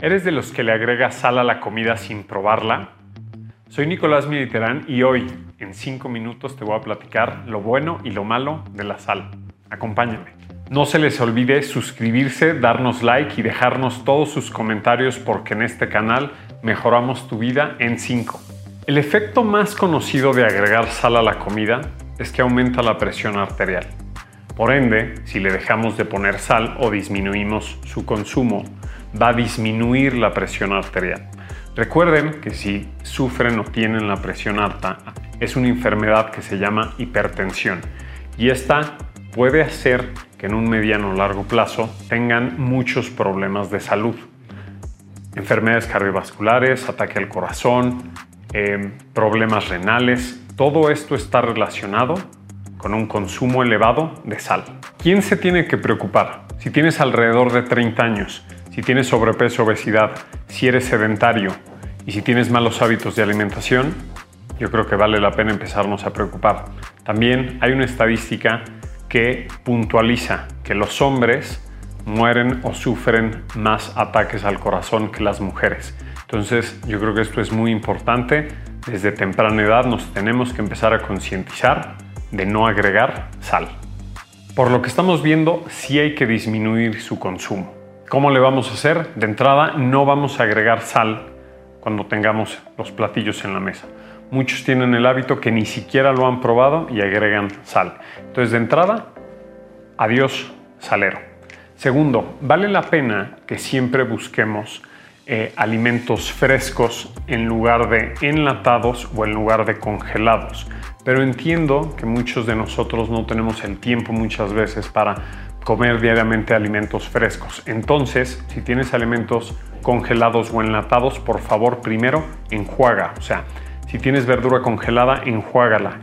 ¿Eres de los que le agrega sal a la comida sin probarla? Soy Nicolás Militerán y hoy, en 5 minutos, te voy a platicar lo bueno y lo malo de la sal. Acompáñame. No se les olvide suscribirse, darnos like y dejarnos todos sus comentarios porque en este canal mejoramos tu vida en 5. El efecto más conocido de agregar sal a la comida es que aumenta la presión arterial. Por ende, si le dejamos de poner sal o disminuimos su consumo, va a disminuir la presión arterial. Recuerden que si sufren o tienen la presión alta, es una enfermedad que se llama hipertensión y esta puede hacer que en un mediano o largo plazo tengan muchos problemas de salud. Enfermedades cardiovasculares, ataque al corazón, eh, problemas renales, todo esto está relacionado con un consumo elevado de sal. ¿Quién se tiene que preocupar? Si tienes alrededor de 30 años, si tienes sobrepeso, obesidad, si eres sedentario y si tienes malos hábitos de alimentación, yo creo que vale la pena empezarnos a preocupar. También hay una estadística que puntualiza que los hombres mueren o sufren más ataques al corazón que las mujeres. Entonces yo creo que esto es muy importante. Desde temprana edad nos tenemos que empezar a concientizar de no agregar sal. Por lo que estamos viendo, sí hay que disminuir su consumo. ¿Cómo le vamos a hacer? De entrada, no vamos a agregar sal cuando tengamos los platillos en la mesa. Muchos tienen el hábito que ni siquiera lo han probado y agregan sal. Entonces, de entrada, adiós salero. Segundo, vale la pena que siempre busquemos eh, alimentos frescos en lugar de enlatados o en lugar de congelados. Pero entiendo que muchos de nosotros no tenemos el tiempo muchas veces para comer diariamente alimentos frescos. Entonces, si tienes alimentos congelados o enlatados, por favor, primero enjuaga. O sea, si tienes verdura congelada, enjuágala.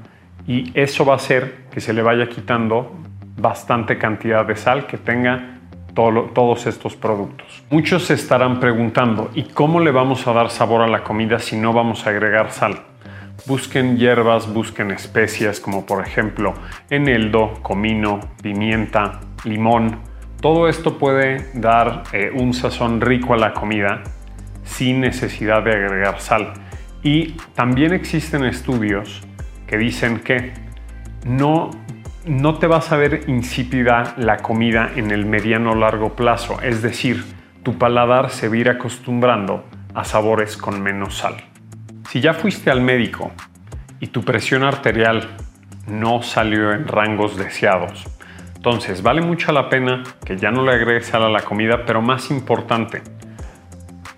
Y eso va a hacer que se le vaya quitando bastante cantidad de sal que tenga todos estos productos. Muchos se estarán preguntando, ¿y cómo le vamos a dar sabor a la comida si no vamos a agregar sal? Busquen hierbas, busquen especias como por ejemplo eneldo, comino, pimienta, limón. Todo esto puede dar eh, un sazón rico a la comida sin necesidad de agregar sal. Y también existen estudios que dicen que no no te vas a ver insípida la comida en el mediano o largo plazo, es decir, tu paladar se va a ir acostumbrando a sabores con menos sal. Si ya fuiste al médico y tu presión arterial no salió en rangos deseados, entonces vale mucho la pena que ya no le agregues sal a la comida, pero más importante,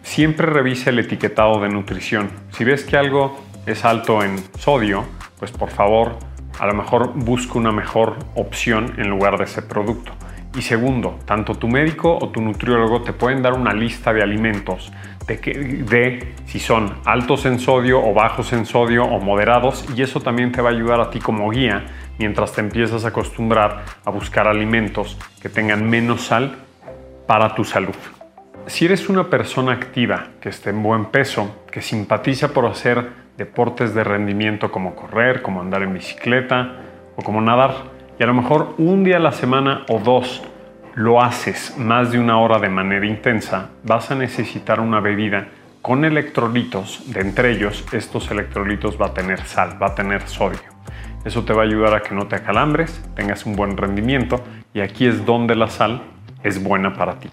siempre revise el etiquetado de nutrición. Si ves que algo es alto en sodio, pues por favor a lo mejor busca una mejor opción en lugar de ese producto. Y segundo, tanto tu médico o tu nutriólogo te pueden dar una lista de alimentos de, de si son altos en sodio o bajos en sodio o moderados y eso también te va a ayudar a ti como guía mientras te empiezas a acostumbrar a buscar alimentos que tengan menos sal para tu salud. Si eres una persona activa, que esté en buen peso, que simpatiza por hacer deportes de rendimiento como correr, como andar en bicicleta o como nadar. Y a lo mejor un día a la semana o dos lo haces más de una hora de manera intensa, vas a necesitar una bebida con electrolitos. De entre ellos, estos electrolitos va a tener sal, va a tener sodio. Eso te va a ayudar a que no te acalambres, tengas un buen rendimiento y aquí es donde la sal es buena para ti.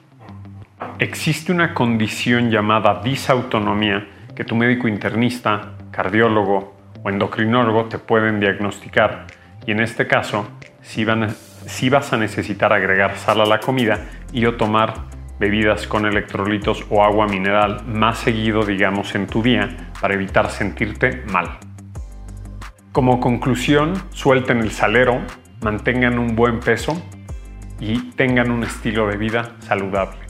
Existe una condición llamada disautonomía que tu médico internista cardiólogo o endocrinólogo te pueden diagnosticar y en este caso si, vas a necesitar agregar sal a la comida y o tomar bebidas con electrolitos o agua mineral más seguido, digamos, en tu día para evitar sentirte mal. Como conclusión, suelten el salero, mantengan un buen peso y tengan un estilo de vida saludable.